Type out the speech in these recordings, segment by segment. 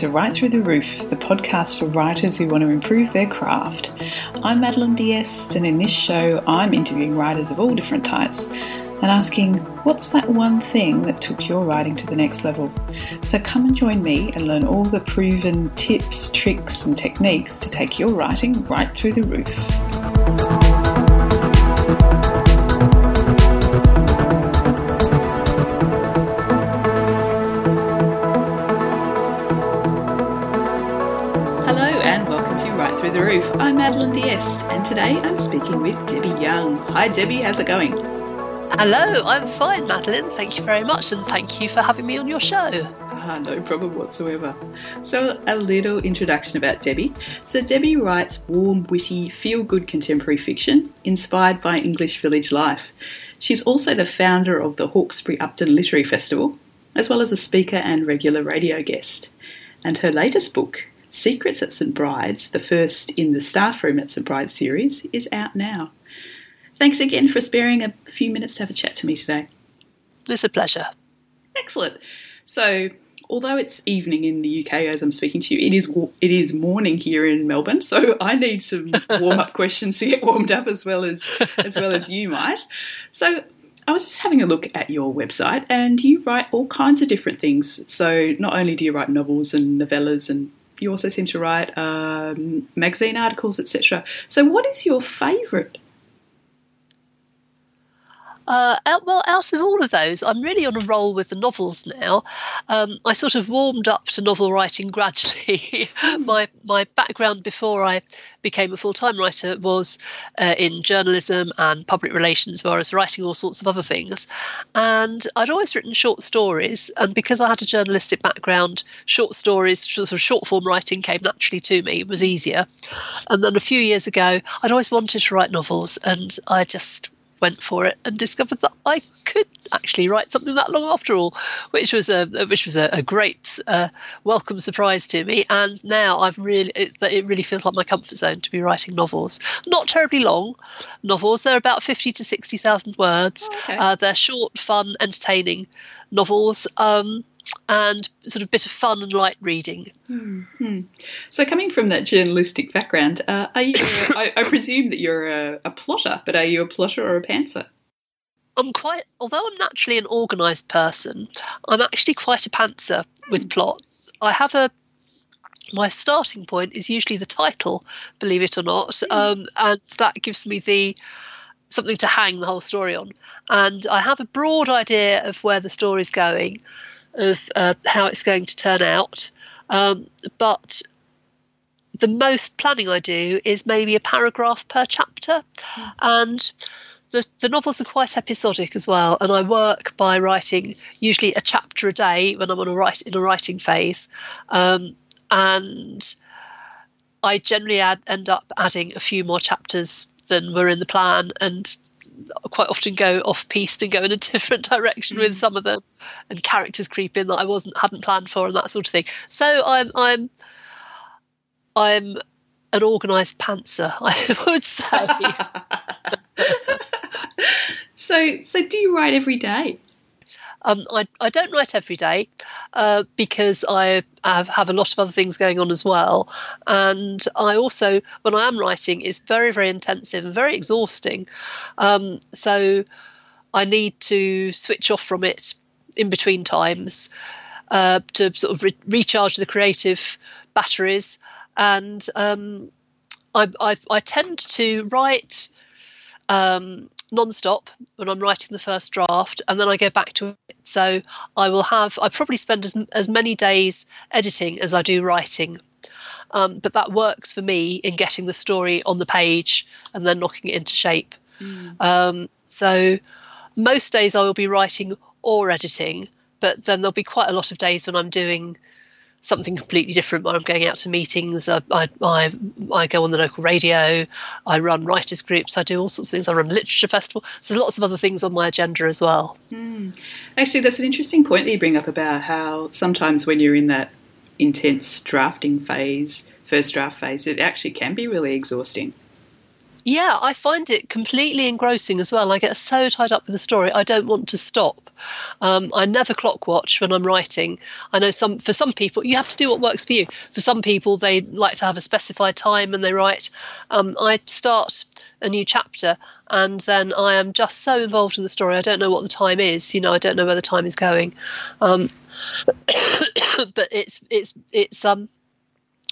to Write Through the Roof, the podcast for writers who want to improve their craft. I'm Madeline Diest, and in this show, I'm interviewing writers of all different types and asking, what's that one thing that took your writing to the next level? So come and join me and learn all the proven tips, tricks, and techniques to take your writing right through the roof. Today I'm speaking with Debbie Young. Hi Debbie, how's it going? Hello, I'm fine, Madeline. Thank you very much, and thank you for having me on your show. Ah, no problem whatsoever. So, a little introduction about Debbie. So, Debbie writes warm, witty, feel good contemporary fiction inspired by English village life. She's also the founder of the Hawkesbury Upton Literary Festival, as well as a speaker and regular radio guest. And her latest book, Secrets at St Bride's, the first in the Staff Room at St Bride's series, is out now. Thanks again for sparing a few minutes to have a chat to me today. It's a pleasure. Excellent. So, although it's evening in the UK as I'm speaking to you, it is it is morning here in Melbourne. So I need some warm up questions to get warmed up as well as as well as you might. So I was just having a look at your website, and you write all kinds of different things. So not only do you write novels and novellas and you also seem to write um, magazine articles, etc. So, what is your favourite? Uh, out, well, out of all of those, I'm really on a roll with the novels now. Um, I sort of warmed up to novel writing gradually. my my background before I became a full time writer was uh, in journalism and public relations, where I was writing all sorts of other things. And I'd always written short stories, and because I had a journalistic background, short stories, sort of short form writing came naturally to me. It was easier. And then a few years ago, I'd always wanted to write novels, and I just went for it and discovered that I could actually write something that long after all, which was a which was a, a great uh, welcome surprise to me. And now I've really it, it, really feels like my comfort zone to be writing novels. Not terribly long novels; they're about fifty to sixty thousand words. Okay. Uh, they're short, fun, entertaining novels. Um, and sort of bit of fun and light reading. Mm-hmm. So, coming from that journalistic background, uh, are you? I, I, presume that you're a, a, plotter, but are you a plotter or a pantser? I'm quite, although I'm naturally an organised person, I'm actually quite a pantser with plots. I have a my starting point is usually the title, believe it or not, mm. um, and that gives me the something to hang the whole story on. And I have a broad idea of where the story's going of uh, how it's going to turn out. Um, but the most planning I do is maybe a paragraph per chapter. Mm. And the, the novels are quite episodic as well. And I work by writing usually a chapter a day when I'm on a write, in a writing phase. Um, and I generally add, end up adding a few more chapters than were in the plan. And quite often go off piste and go in a different direction mm. with some of them, and characters creep in that I wasn't hadn't planned for and that sort of thing. So I'm I'm I'm an organised pantser, I would say. so so do you write every day? Um, I, I don't write every day uh, because I have, have, a lot of other things going on as well. And I also, when I am writing, it's very, very intensive and very exhausting. Um, so I need to switch off from it in between times uh, to sort of re- recharge the creative batteries. And um, I, I, I tend to write um, non-stop when I'm writing the first draft, and then I go back to it. So I will have I probably spend as as many days editing as I do writing. Um, but that works for me in getting the story on the page and then knocking it into shape. Mm. Um, so most days I will be writing or editing, but then there'll be quite a lot of days when I'm doing something completely different when I'm going out to meetings. I, I, I, I, go on the local radio. I run writers groups. I do all sorts of things. I run a literature festival. So there's lots of other things on my agenda as well. Mm. Actually, that's an interesting point that you bring up about how sometimes when you're in that intense drafting phase, first draft phase, it actually can be really exhausting. Yeah, I find it completely engrossing as well. I get so tied up with the story, I don't want to stop. Um, I never clock watch when I'm writing. I know some for some people you have to do what works for you. For some people, they like to have a specified time and they write. Um, I start a new chapter and then I am just so involved in the story. I don't know what the time is. You know, I don't know where the time is going. Um, but it's it's it's um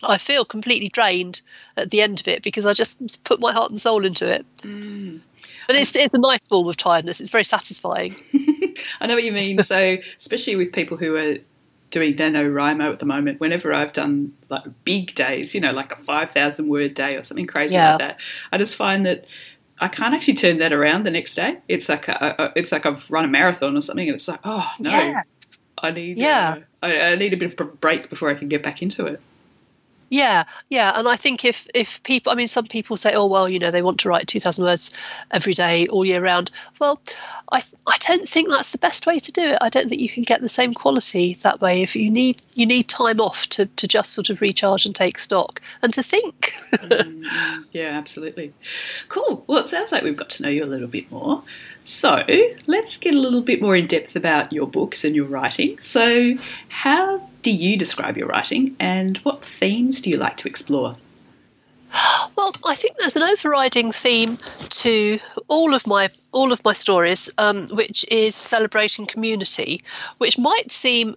I feel completely drained at the end of it because I just put my heart and soul into it. Mm. But it's it's a nice form of tiredness. It's very satisfying. I know what you mean. So especially with people who are doing NaNoWriMo at the moment, whenever I've done like big days, you know, like a five thousand word day or something crazy yeah. like that, I just find that I can't actually turn that around the next day. It's like a, a, it's like I've run a marathon or something, and it's like, oh no, yes. I need yeah, uh, I, I, need a bit of a break before I can get back into it. Yeah, yeah, and I think if if people, I mean, some people say, oh well, you know, they want to write two thousand words every day all year round. Well, I I don't think that's the best way to do it. I don't think you can get the same quality that way. If you need you need time off to to just sort of recharge and take stock and to think. mm, yeah, absolutely. Cool. Well, it sounds like we've got to know you a little bit more. So let's get a little bit more in depth about your books and your writing. So, how do you describe your writing, and what themes do you like to explore? Well, I think there's an overriding theme to all of my all of my stories, um, which is celebrating community, which might seem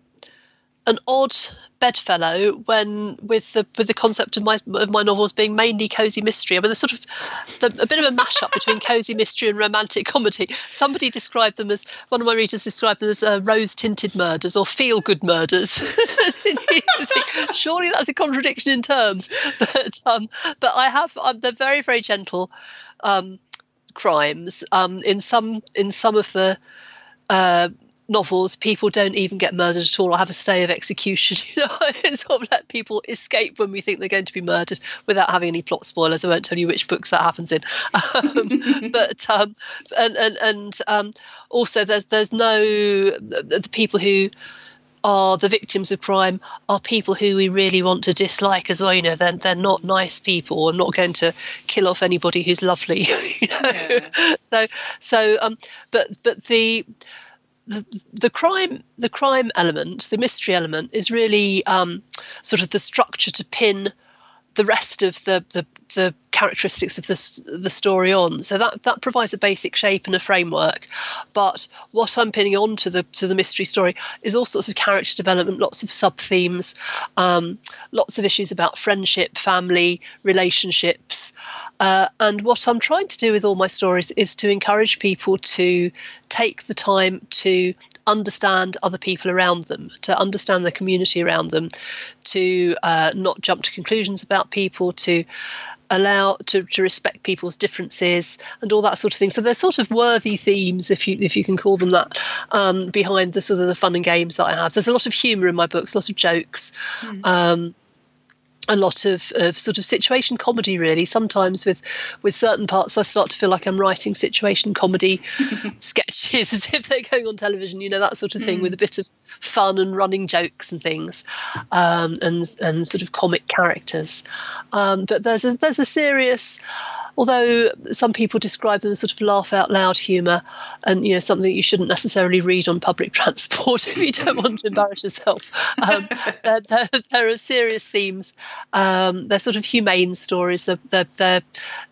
an odd bedfellow when with the with the concept of my of my novels being mainly cozy mystery. I mean, there's sort of the, a bit of a mashup between cozy mystery and romantic comedy. Somebody described them as one of my readers described them as uh, rose tinted murders or feel good murders. think, surely that's a contradiction in terms, but um, but I have um, they're very very gentle um, crimes. Um, in some in some of the uh, novels, people don't even get murdered at all or have a stay of execution. You know, and sort of let people escape when we think they're going to be murdered without having any plot spoilers. I won't tell you which books that happens in. Um, but um, and and and um, also there's there's no the people who are the victims of crime are people who we really want to dislike as well. You know, they're, they're not nice people and not going to kill off anybody who's lovely. You know? Yeah. So so um but but the the, the crime the crime element the mystery element is really um, sort of the structure to pin the rest of the, the, the characteristics of the, the story on. So that, that provides a basic shape and a framework. But what I'm pinning on to the to the mystery story is all sorts of character development, lots of sub themes, um, lots of issues about friendship, family, relationships. Uh, and what I'm trying to do with all my stories is to encourage people to take the time to understand other people around them, to understand the community around them, to uh, not jump to conclusions about people, to allow to, to respect people's differences and all that sort of thing. So there's sort of worthy themes, if you if you can call them that, um, behind the sort of the fun and games that I have. There's a lot of humour in my books, lots of jokes. Mm. Um, a lot of, of sort of situation comedy really sometimes with with certain parts i start to feel like i'm writing situation comedy sketches as if they're going on television you know that sort of thing mm. with a bit of fun and running jokes and things um, and and sort of comic characters um, but there's a there's a serious although some people describe them as sort of laugh out loud humour and you know something you shouldn't necessarily read on public transport if you don't want to embarrass yourself. Um, there, there, there, are serious themes. Um, they're sort of humane stories. They're, they're, they're,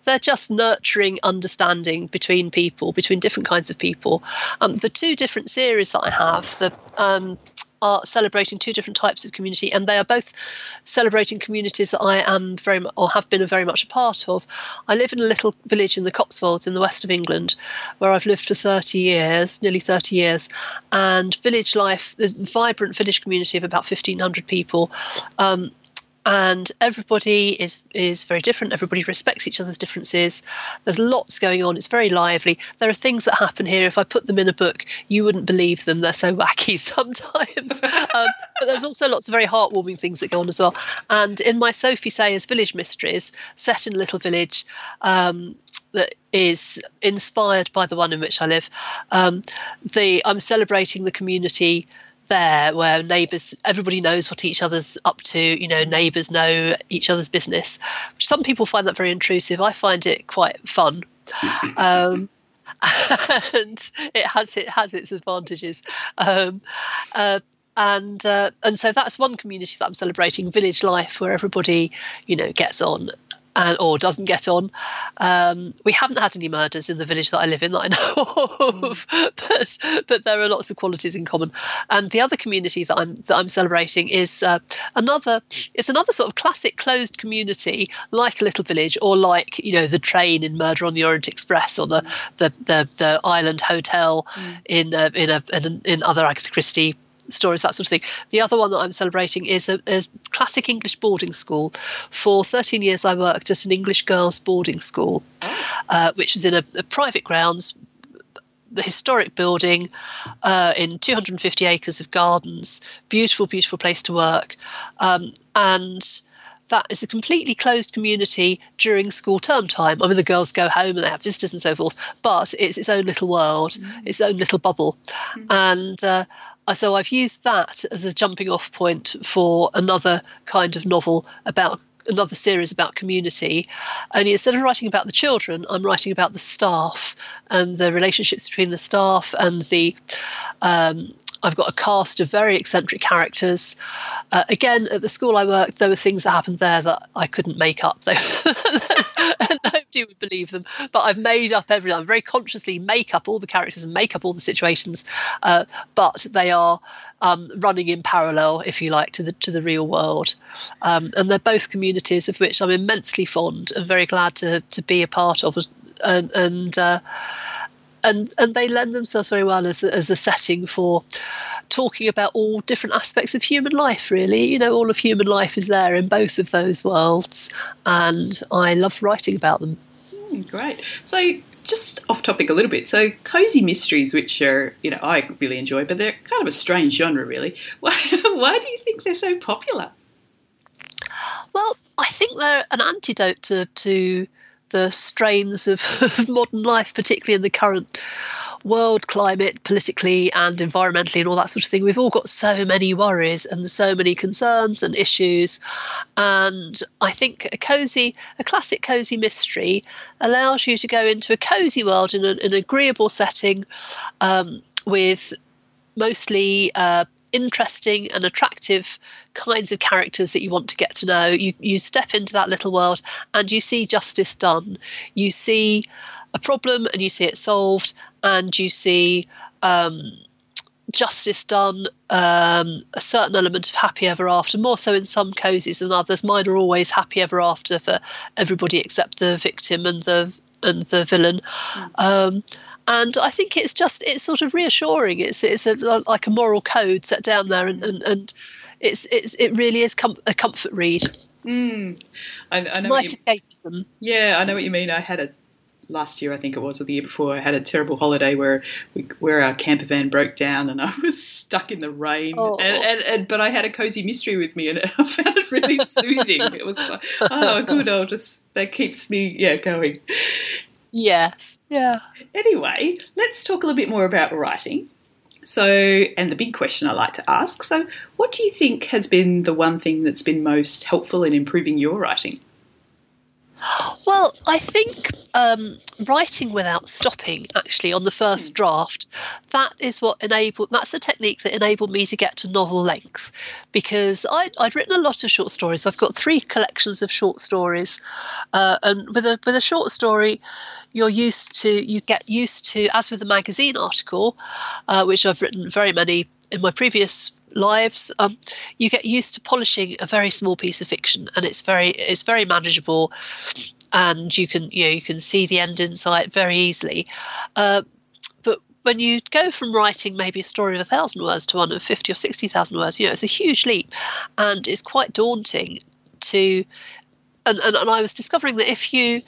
they're just nurturing understanding between people between different kinds of people. Um, the two different series that i have the um, are celebrating two different types of community, and they are both celebrating communities that I am very or have been very much a part of. I live in a little village in the Cotswolds in the west of England, where I've lived for 30 years, nearly 30 years, and village life, there's a vibrant village community of about 1,500 people. Um, and everybody is is very different. Everybody respects each other's differences. There's lots going on. It's very lively. There are things that happen here. If i put them in a book you wouldn't believe them. They're so wacky sometimes. Um, but there's also lots of very heartwarming things that go on as well. And in my sophie sayers village mysteries set in a little village um, that is inspired by the one in which i live um, the i'm celebrating the community there where neighbours everybody knows what each other's up to you know neighbours know each other's business. Some people find that very intrusive. I find it quite fun. Um, and it has it has its advantages. Um, uh, and uh, and so that's one community that I'm celebrating, village life, where everybody you know gets on and or doesn't get on. Um, we haven't had any murders in the village that I live in that I know of, but but there are lots of qualities in common. And the other community that I'm that I'm celebrating is uh, another. It's another sort of classic closed community, like a little village, or like you know the train in Murder on the Orient Express, or the the the, the Island Hotel mm. in uh, in a in, in other Agatha Christie stories, that sort of thing. The other one that I'm celebrating is a, a classic English boarding school. For 13 years, I worked at an English girls' boarding school, uh, which was in a, a private grounds the historic building uh, in 250 acres of gardens. Beautiful, beautiful place to work. Um, and that is a completely closed community during school term time. I mean, the girls go home and they have visitors and so forth, but it's its own little world, mm-hmm. its own little bubble. Mm-hmm. And uh, so I've used that as a jumping off point for another kind of novel about another series about community. Only instead of writing about the children, I'm writing about the staff and the relationships between the staff and the um, I've got a cast of very eccentric characters. Uh, again, at the school I worked, there were things that happened there that I couldn't make up. So nobody would believe them. But I've made up everything. I very consciously make up all the characters and make up all the situations. Uh, but they are um, running in parallel, if you like, to the to the real world. Um, and they're both communities of which I'm immensely fond and very glad to to be a part of. And, and uh, and and they lend themselves very well as as a setting for talking about all different aspects of human life. Really, you know, all of human life is there in both of those worlds, and I love writing about them. Mm, great. So. Just off topic a little bit. So, cozy mysteries, which are, you know, I really enjoy, but they're kind of a strange genre, really. Why, why do you think they're so popular? Well, I think they're an antidote to, to the strains of, of modern life, particularly in the current world climate, politically and environmentally, and all that sort of thing. We've all got so many worries and so many concerns and issues. And I think a cozy, a classic cozy mystery allows you to go into a cozy world in, a, an agreeable setting um, with mostly uh, interesting and attractive kinds of characters that you want to get to know. You you step into that little world and you see justice done. You see a problem and you see it solved, and you see um, justice done. Um, a certain element of happy ever after, more so in some cozies than others. Mine are always happy ever after for everybody except the victim and the and the villain. Mm. Um, and I think it's just it's sort of reassuring. It's it's a, like a moral code set down there, and and, and it's it's it really is com- a comfort read. Mm. I, I know nice escapism. Yeah, I know what you mean. I had a last year, I think it was, or the year before, I had a terrible holiday where we, where our camper van broke down and I was stuck in the rain. Oh. And, and, and, but I had a cozy mystery with me, and I found it really soothing. It was like, oh, good. I'll just that keeps me yeah going. Yes. Yeah. Anyway, let's talk a little bit more about writing. So, and the big question I like to ask so, what do you think has been the one thing that's been most helpful in improving your writing? Well, I think um, writing without stopping, actually, on the first hmm. draft, that is what enabled, that's the technique that enabled me to get to novel length. Because I, would written a lot of short stories. I've got three collections of short stories. Uh, and with a, with a short story, you're used to, you get used to, as with a magazine article, uh, which I've written very many in my previous lives um, you get used to polishing a very small piece of fiction and it's very it's very manageable and you can you know you can see the end in sight very easily. Uh, but when you go from writing maybe a story of a thousand words to one of 50 or 60,000 words you know it's a huge leap. And it's quite daunting to and, and, and I was discovering that if you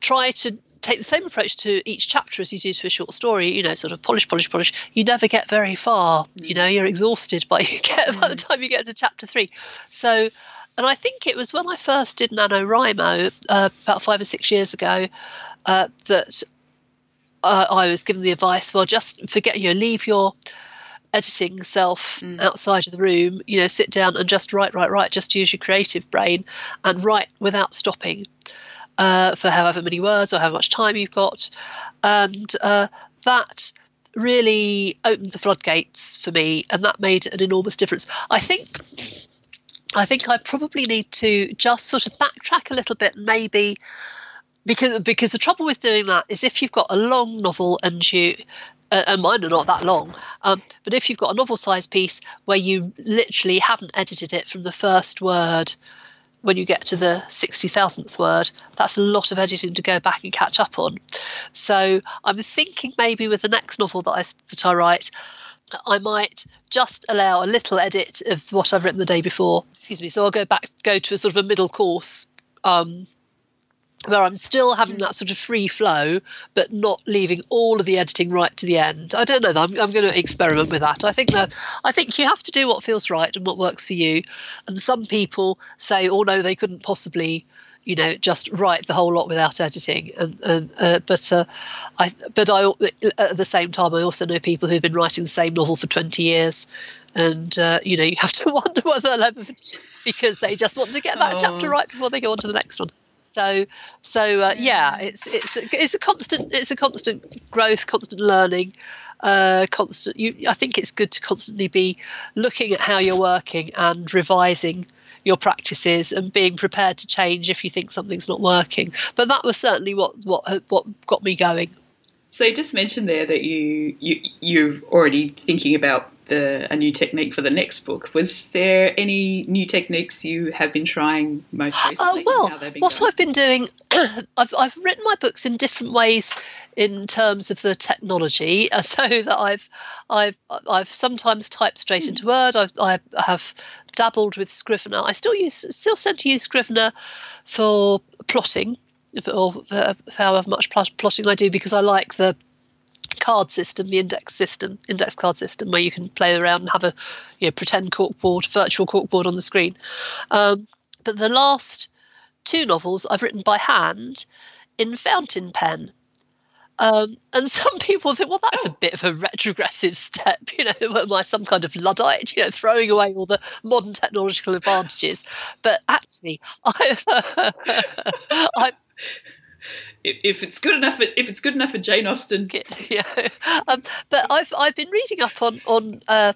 try to take the same approach to each chapter as you do to a short story you know sort of polish polish polish you never get very far. You know you're exhausted by you get by the mm. time you get to chapter three. So and i think it was when i first did nanowrimo uh, about five or six years ago uh, that uh, i was given the advice well just forget you know leave your editing self mm. outside of the room, you know, sit down and just write, write, write, just use your creative brain and write without stopping uh, for however many words or how much time you've got. And uh, that really opened the floodgates for me and that made an enormous difference. I think I think I probably need to just sort of backtrack a little bit, maybe because because the trouble with doing that is if you've got a long novel and you uh, and mine are not that long, um, but if you've got a novel size piece where you literally haven't edited it from the first word when you get to the 60,000th word, that's a lot of editing to go back and catch up on. So I'm thinking maybe with the next novel that I, that I write, I might just allow a little edit of what I've written the day before. Excuse me. So I'll go back, go to a sort of a middle course um, where I'm still having that sort of free flow, but not leaving all of the editing right to the end. I don't know. I'm, I'm going to experiment with that. I think that I think you have to do what feels right and what works for you. And some people say, "Oh no, they couldn't possibly." You know, just write the whole lot without editing, and, and uh, but uh, I but I at the same time I also know people who've been writing the same novel for twenty years, and uh, you know you have to wonder whether they'll ever finish because they just want to get that oh. chapter right before they go on to the next one. So, so uh, yeah, it's it's a, it's a constant it's a constant growth, constant learning, uh, constant. You, I think it's good to constantly be looking at how you're working and revising your practices and being prepared to change if you think something's not working. But that was certainly what what what got me going. So you just mentioned there that you you you're already thinking about the, a new technique for the next book. Was there any new techniques you have been trying most uh, recently? Uh, well, what going? I've been doing, I've, I've written my books in different ways in terms of the technology, uh, so that I've I've I've sometimes typed straight into Word. I've, I have dabbled with Scrivener. I still use still tend to use Scrivener for plotting, or for however much plotting I do because I like the card system, the index system, index card system, where you can play around and have a you know, pretend corkboard, virtual corkboard on the screen. Um, but the last two novels I've written by hand in fountain pen. Um, and some people think, well, that's a bit of a retrogressive step. You know, am I some kind of luddite? You know, throwing away all the modern technological advantages. But actually, I, I if it's good enough, if it's good enough for Jane Austen, yeah. Um, but I've I've been reading up on on uh,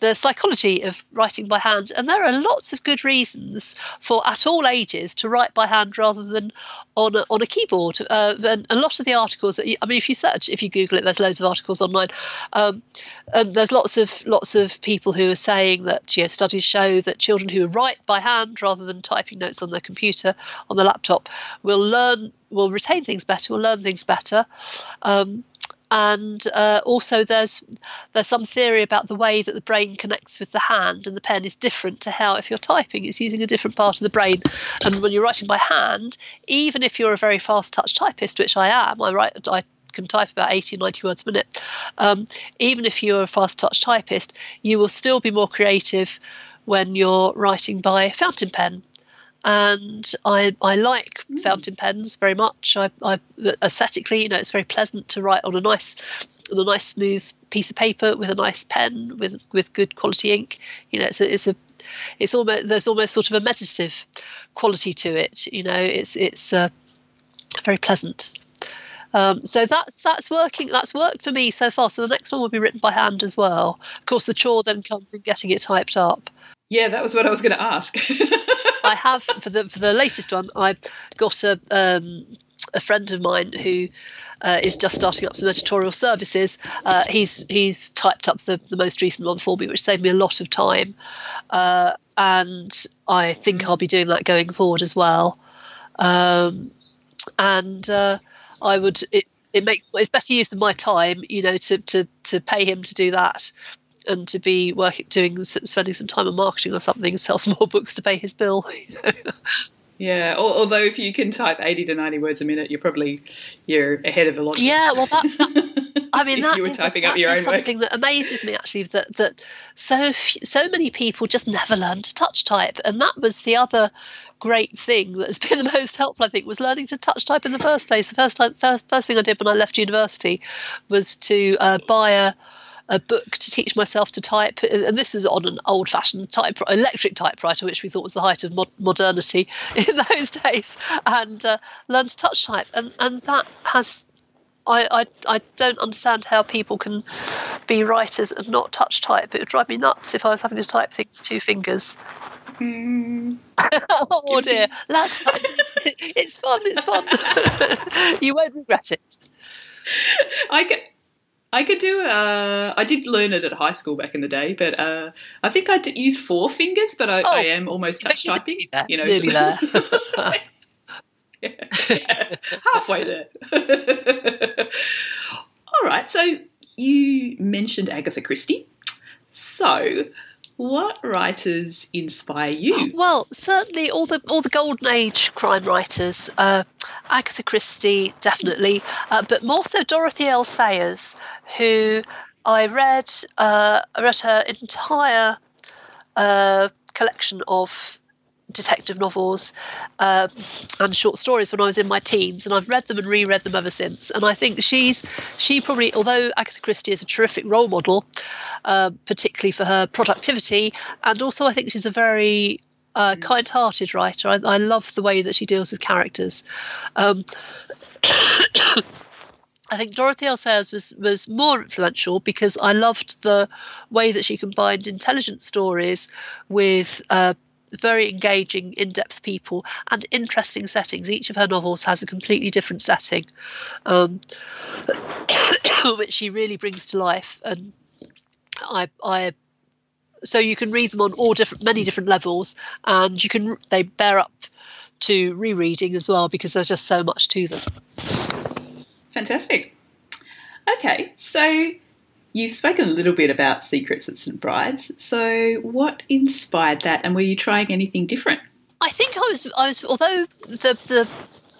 the psychology of writing by hand, and there are lots of good reasons for at all ages to write by hand rather than on a, on a keyboard. Uh, and a lot of the articles, that you, I mean, if you search, if you Google it, there's loads of articles online, um, and there's lots of lots of people who are saying that you know studies show that children who write by hand rather than typing notes on their computer on the laptop will learn will retain things better, will learn things better. Um, and uh, also there's there's some theory about the way that the brain connects with the hand and the pen is different to how if you're typing it's using a different part of the brain. And when you're writing by hand even if you're a very fast touch typist which i am i write i can type about 80 90 words a minute. Um, even if you're a fast touch typist you will still be more creative when you're writing by fountain pen and I I like mm. fountain pens very much. I, I aesthetically, you know, it's very pleasant to write on a nice on a nice smooth piece of paper with a nice pen with with good quality ink. You know, it's a, it's a it's almost there's almost sort of a meditative quality to it. You know, it's it's uh, very pleasant. Um, so that's that's working. That's worked for me so far. So the next one will be written by hand as well. Of course, the chore then comes in getting it typed up. Yeah, that was what I was going to ask. I have for the for the latest one. I got a um, a friend of mine who uh, is just starting up some editorial services. Uh, he's he's typed up the, the most recent one for me, which saved me a lot of time, uh, and I think I'll be doing that going forward as well. Um, and uh, I would it, it makes it's better use of my time, you know, to to to pay him to do that and to be working doing spending some time on marketing or something sell some more books to pay his bill yeah although if you can type 80 to 90 words a minute you're probably you're ahead of a lot yeah well that, that I mean, that you were typing a, up your own something work. that amazes me actually that that so so many people just never learn to touch type, and that was the other great thing that has been the most helpful. I think was learning to touch type in the first place. The first time, first, first thing I did when I left university was to uh, buy a a book to teach myself to type, and this was on an old-fashioned type electric typewriter, which we thought was the height of mod- modernity in those days, and uh, learned to touch type, and and that has. I, I, I don't understand how people can be writers and not touch type. It would drive me nuts if I was having to type things two fingers. Mm. oh dear, lads, it's fun. It's fun. you won't regret it. I could, I could do. Uh, I did learn it at high school back in the day, but uh, I think I use four fingers. But I, oh, I am almost touch typing. You know, nearly there. yeah, yeah, halfway there. All right. So you mentioned Agatha Christie. So what writers inspire you? Well, certainly all the all the golden age crime writers, uh, Agatha Christie, definitely, uh, but more so Dorothy L. Sayers, who I read uh, I read her entire uh, collection of detective novels um, and short stories when I was in my teens, and I've read them and reread them ever since. And I think she's she probably, although Agatha Christie is a terrific role model, uh, particularly for her productivity, and also I think she's a very uh, mm. kind-hearted writer. I, I, love the way that she deals with characters. Um, I think Dorothy L. Sayers was, was more influential because I loved the way that she combined intelligent stories with uh, very engaging, in depth people and interesting settings. Each of her novels has a completely different setting, um, which she really brings to life. And I, I, so you can read them on all different, many different levels, and you can they bear up to rereading as well because there's just so much to them. Fantastic. Okay, so You've spoken a little bit about Secrets at St Bride's. So, what inspired that, and were you trying anything different? I think I was. I was. Although the the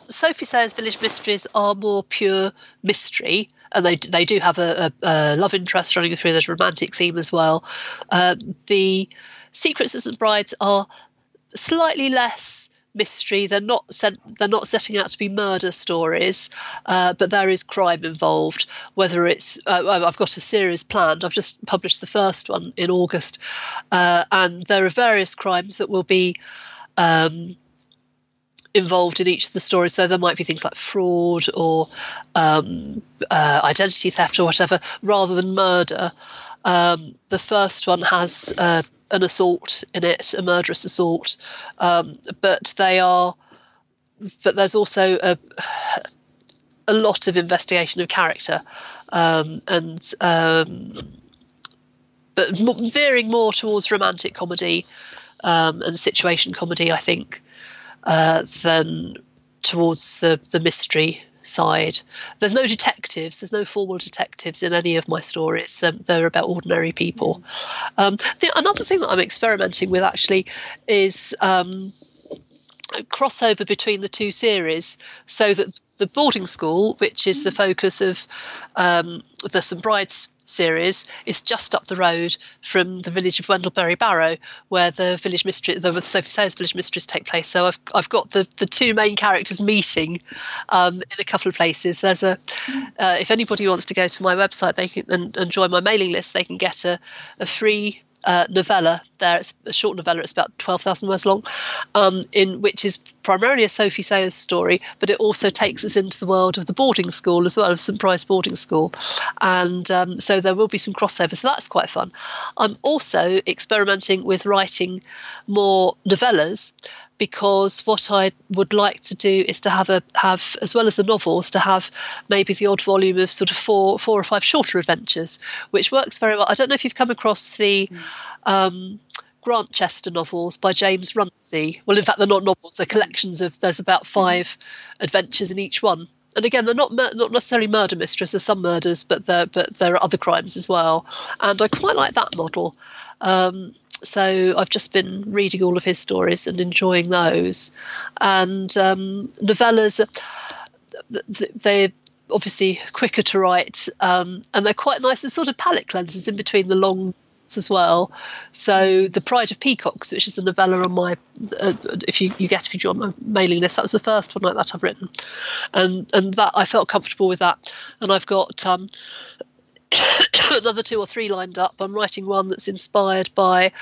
Sophie Sayers Village Mysteries are more pure mystery, and they they do have a, a, a love interest running through. There's a romantic theme as well. Uh, the Secrets at St Bride's are slightly less mystery. They're not sent, they're not setting out to be murder stories, uh, but there is crime involved. Whether it's uh, I've got a series planned. I've just published the first one in August, uh, and there are various crimes that will be. Um, involved in each of the stories. So there might be things like fraud or um, uh, identity theft or whatever, rather than murder. Um, the first one has uh, an assault in it, a murderous assault, um, but they are. But there's also a a lot of investigation of character, um, and um, but veering more towards romantic comedy um, and situation comedy, I think, uh, than towards the the mystery side. There's no detectives. There's no formal detectives in any of my stories. They're, they're about ordinary people. Um, the, another thing that I'm experimenting with actually is. Um, crossover between the two series so that the boarding school which is the focus of um, the st brides series is just up the road from the village of Wendlebury Barrow, where the village mysteries, the Sophie Sayers village mysteries, take place. So I've I've got the the two main characters meeting um, in a couple of places. There's a uh, if anybody wants to go to my website, they can and, and join my mailing list. They can get a a free uh, novella there. It's a short novella. It's about twelve thousand words long, um, in which is primarily a Sophie Sayers story, but it also takes us into the world of the boarding school as well, of St Bride's boarding school, and um, so there will be some crossover. So that's quite fun. I'm also experimenting with writing more novellas because what I would like to do is to have a have as well as the novels to have maybe the odd volume of sort of four four or five shorter adventures, which works very well. I don't know if you've come across the um, Grantchester novels by James Runcie. Well, in fact, they're not novels; they're collections of. There's about five adventures in each one. And again, they're not mur- not necessarily murder mysteries. There's some murders, but there but there are other crimes as well. And I quite like that model. Um, so I've just been reading all of his stories and enjoying those. And um, novellas, they're obviously quicker to write, um, and they're quite nice and sort of palate cleansers in between the long as well. So the Pride of Peacocks, which is the novella on my, uh, if you, you get if you join my mailing list, that was the first one like that I've written, and and that I felt comfortable with that, and I've got um, another two or three lined up. I'm writing one that's inspired by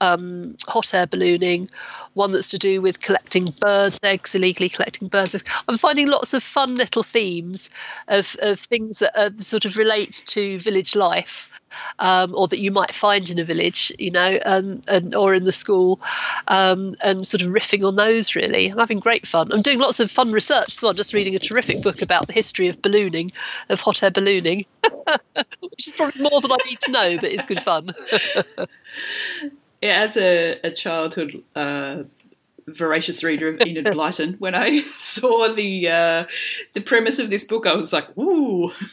um, hot air ballooning, one that's to do with collecting birds' eggs, illegally collecting birds' eggs. I'm finding lots of fun little themes of, of things that uh, sort of relate to village life. Um, or that you might find in a village, you know, and, and or in the school, um, and sort of riffing on those. Really, I'm having great fun. I'm doing lots of fun research as well. Just reading a terrific book about the history of ballooning, of hot air ballooning, which is probably more than I need to know, but it's good fun. yeah, as a, a childhood uh, voracious reader of Enid Blyton, when I saw the uh, the premise of this book, I was like, "Ooh,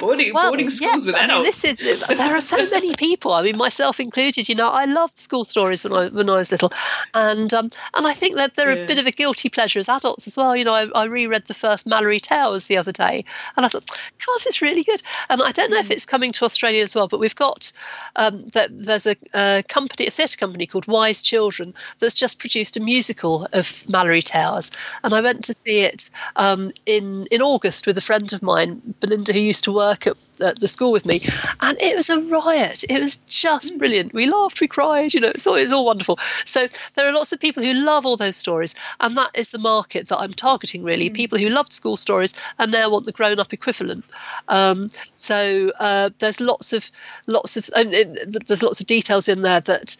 boarding well, boarding schools yes, with I adults. Mean, this is, there are so many people. I mean, myself included. You know, I loved school stories when I when I was little, and um, and I think that they're yeah. a bit of a guilty pleasure as adults as well. You know, I, I reread the first Malory Towers the other day, and I thought, God, it's really good. And I don't know mm. if it's coming to Australia as well, but we've got um, that there's a, a company, a theatre company called Wise Children that's just produced a musical of Malory Towers, and I went to see it um, in in August with a friend of mine, Belinda, who used to work work at, at, the school with me, and it was a riot. It was just mm. brilliant. We laughed, we cried, you know, so it was all wonderful. So there are lots of people who love all those stories, and that is the market that I'm targeting really. Mm. People who loved school stories and now want the grown-up equivalent. Um, so uh, there's lots of lots of it, there's lots of details in there that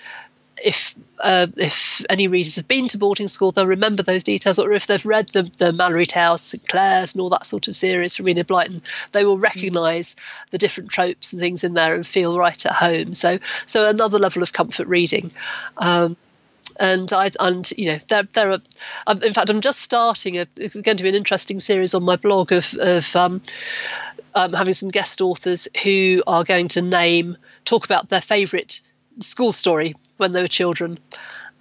if uh, if any readers have been to boarding school, they'll remember those details, or if they've read the, the Malory Towers, St Clair's, and all that sort of series from Enid Blyton, they will recognise the different tropes and things in there and feel right at home. So, so another level of comfort reading. Um, and I and you know there there are um, in fact I'm just starting a it's going to be an interesting series on my blog of of um, um, having some guest authors who are going to name talk about their favourite school story when they were children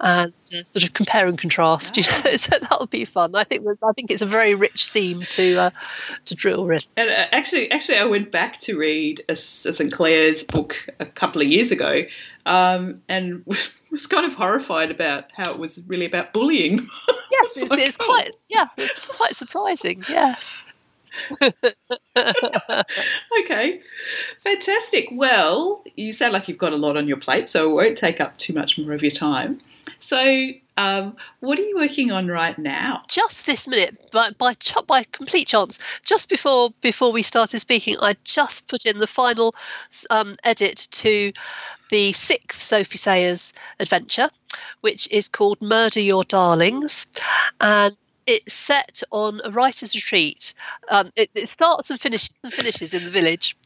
and uh, sort of compare and contrast. You know, so that'll be fun. I think I think it's a very rich theme to uh, to drill with. And uh, actually, actually, I went back to read a, a St Clair's book a couple of years ago, um, and was kind of horrified about how it was really about bullying. Yes, it's, like, it's oh. quite yeah, it's quite surprising. Yes. okay, fantastic. Well, you sound like you've got a lot on your plate, so it won't take up too much more of your time. So, um, what are you working on right now? Just this minute, by by, by complete chance, just before before we started speaking, I just put in the final um, edit to the sixth Sophie Sayers adventure, which is called Murder Your Darlings, and it's set on a writer's retreat. Um, it, it, starts and finishes and finishes in the village.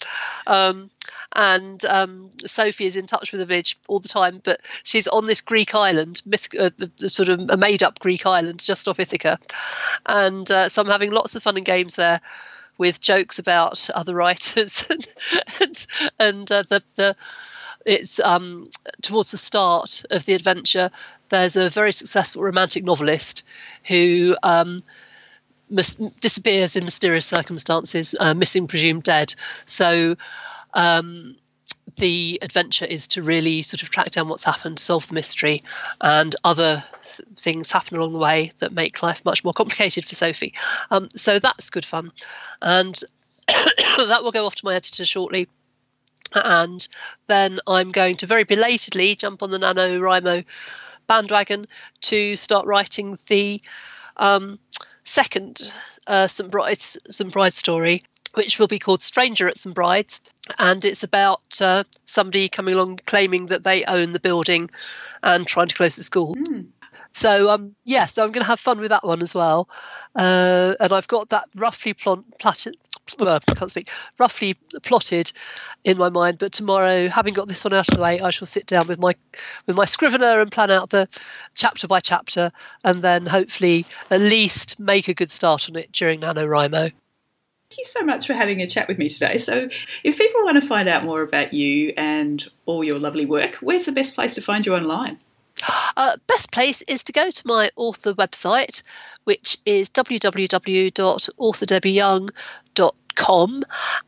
Um, and um, Sophie is in touch with the village all the time, but she's on this Greek island, myth, uh, the, the sort of a made-up Greek island just off Ithaca, and uh, so I'm having lots of fun and games there with jokes about other writers and and, and uh, the the it's um, towards the start of the adventure. There's a very successful romantic novelist who um, mis- disappears in mysterious circumstances, uh, missing, presumed dead. So. Um, the adventure is to really sort of track down what's happened, solve the mystery, and other th- things happen along the way that make life much more complicated for Sophie. Um, so that's good fun, and that will go off to my editor shortly and then I'm going to very belatedly jump on the NaNoWriMo bandwagon to start writing the um, second uh, St Bride's St Bride's story, which will be called Stranger at St Bride's, and it's about uh, somebody coming along claiming that they own the building and trying to close the school. Mm. So um, yeah, so I'm going to have fun with that one as well, uh, and I've got that roughly plot, plotted. I can't speak. Roughly plotted in my mind, but tomorrow, having got this one out of the way, I shall sit down with my with my scrivener and plan out the chapter by chapter, and then hopefully at least make a good start on it during NaNoWriMo. Thank you so much for having a chat with me today. So, if people want to find out more about you and all your lovely work, where's the best place to find you online? Uh, best place is to go to my author website, which is www.authordebbieyoung.com.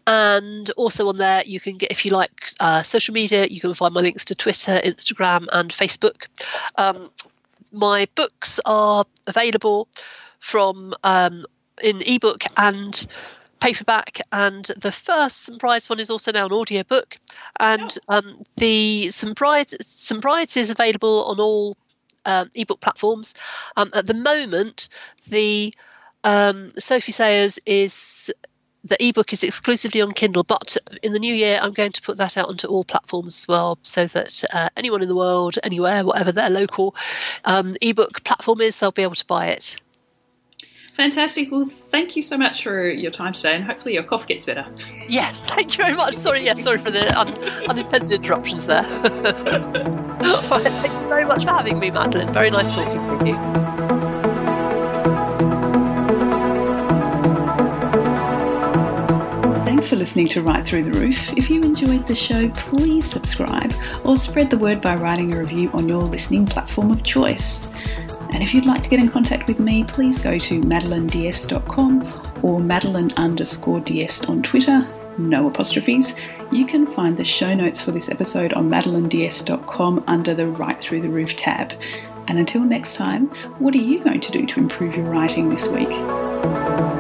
And also on there, you can get, if you like uh, social media, you can find my links to Twitter, Instagram, and Facebook. Um, my books are available from um, in ebook and paperback, and the first St one is also now an audiobook. And oh. um, the Bride's, is available on all um, ebook platforms. Um, at the moment, the um, Sophie Sayers is the ebook is exclusively on Kindle, but in the new year, I'm going to put that out onto all platforms as well, so that uh, anyone in the world, anywhere, whatever their local um, ebook platform is, they'll be able to buy it. Fantastic. Well, thank you so much for your time today, and hopefully your cough gets better. Yes, thank you very much. Sorry, yes, sorry for the un- unintended interruptions there. right, thank you very much for having me, Madeline. Very nice talking to you. Thanks for listening to Write Through the Roof. If you enjoyed the show, please subscribe or spread the word by writing a review on your listening platform of choice. And if you'd like to get in contact with me, please go to madelineds.com or madeline underscore ds on Twitter, no apostrophes. You can find the show notes for this episode on madelineds.com under the Write Through the Roof tab. And until next time, what are you going to do to improve your writing this week?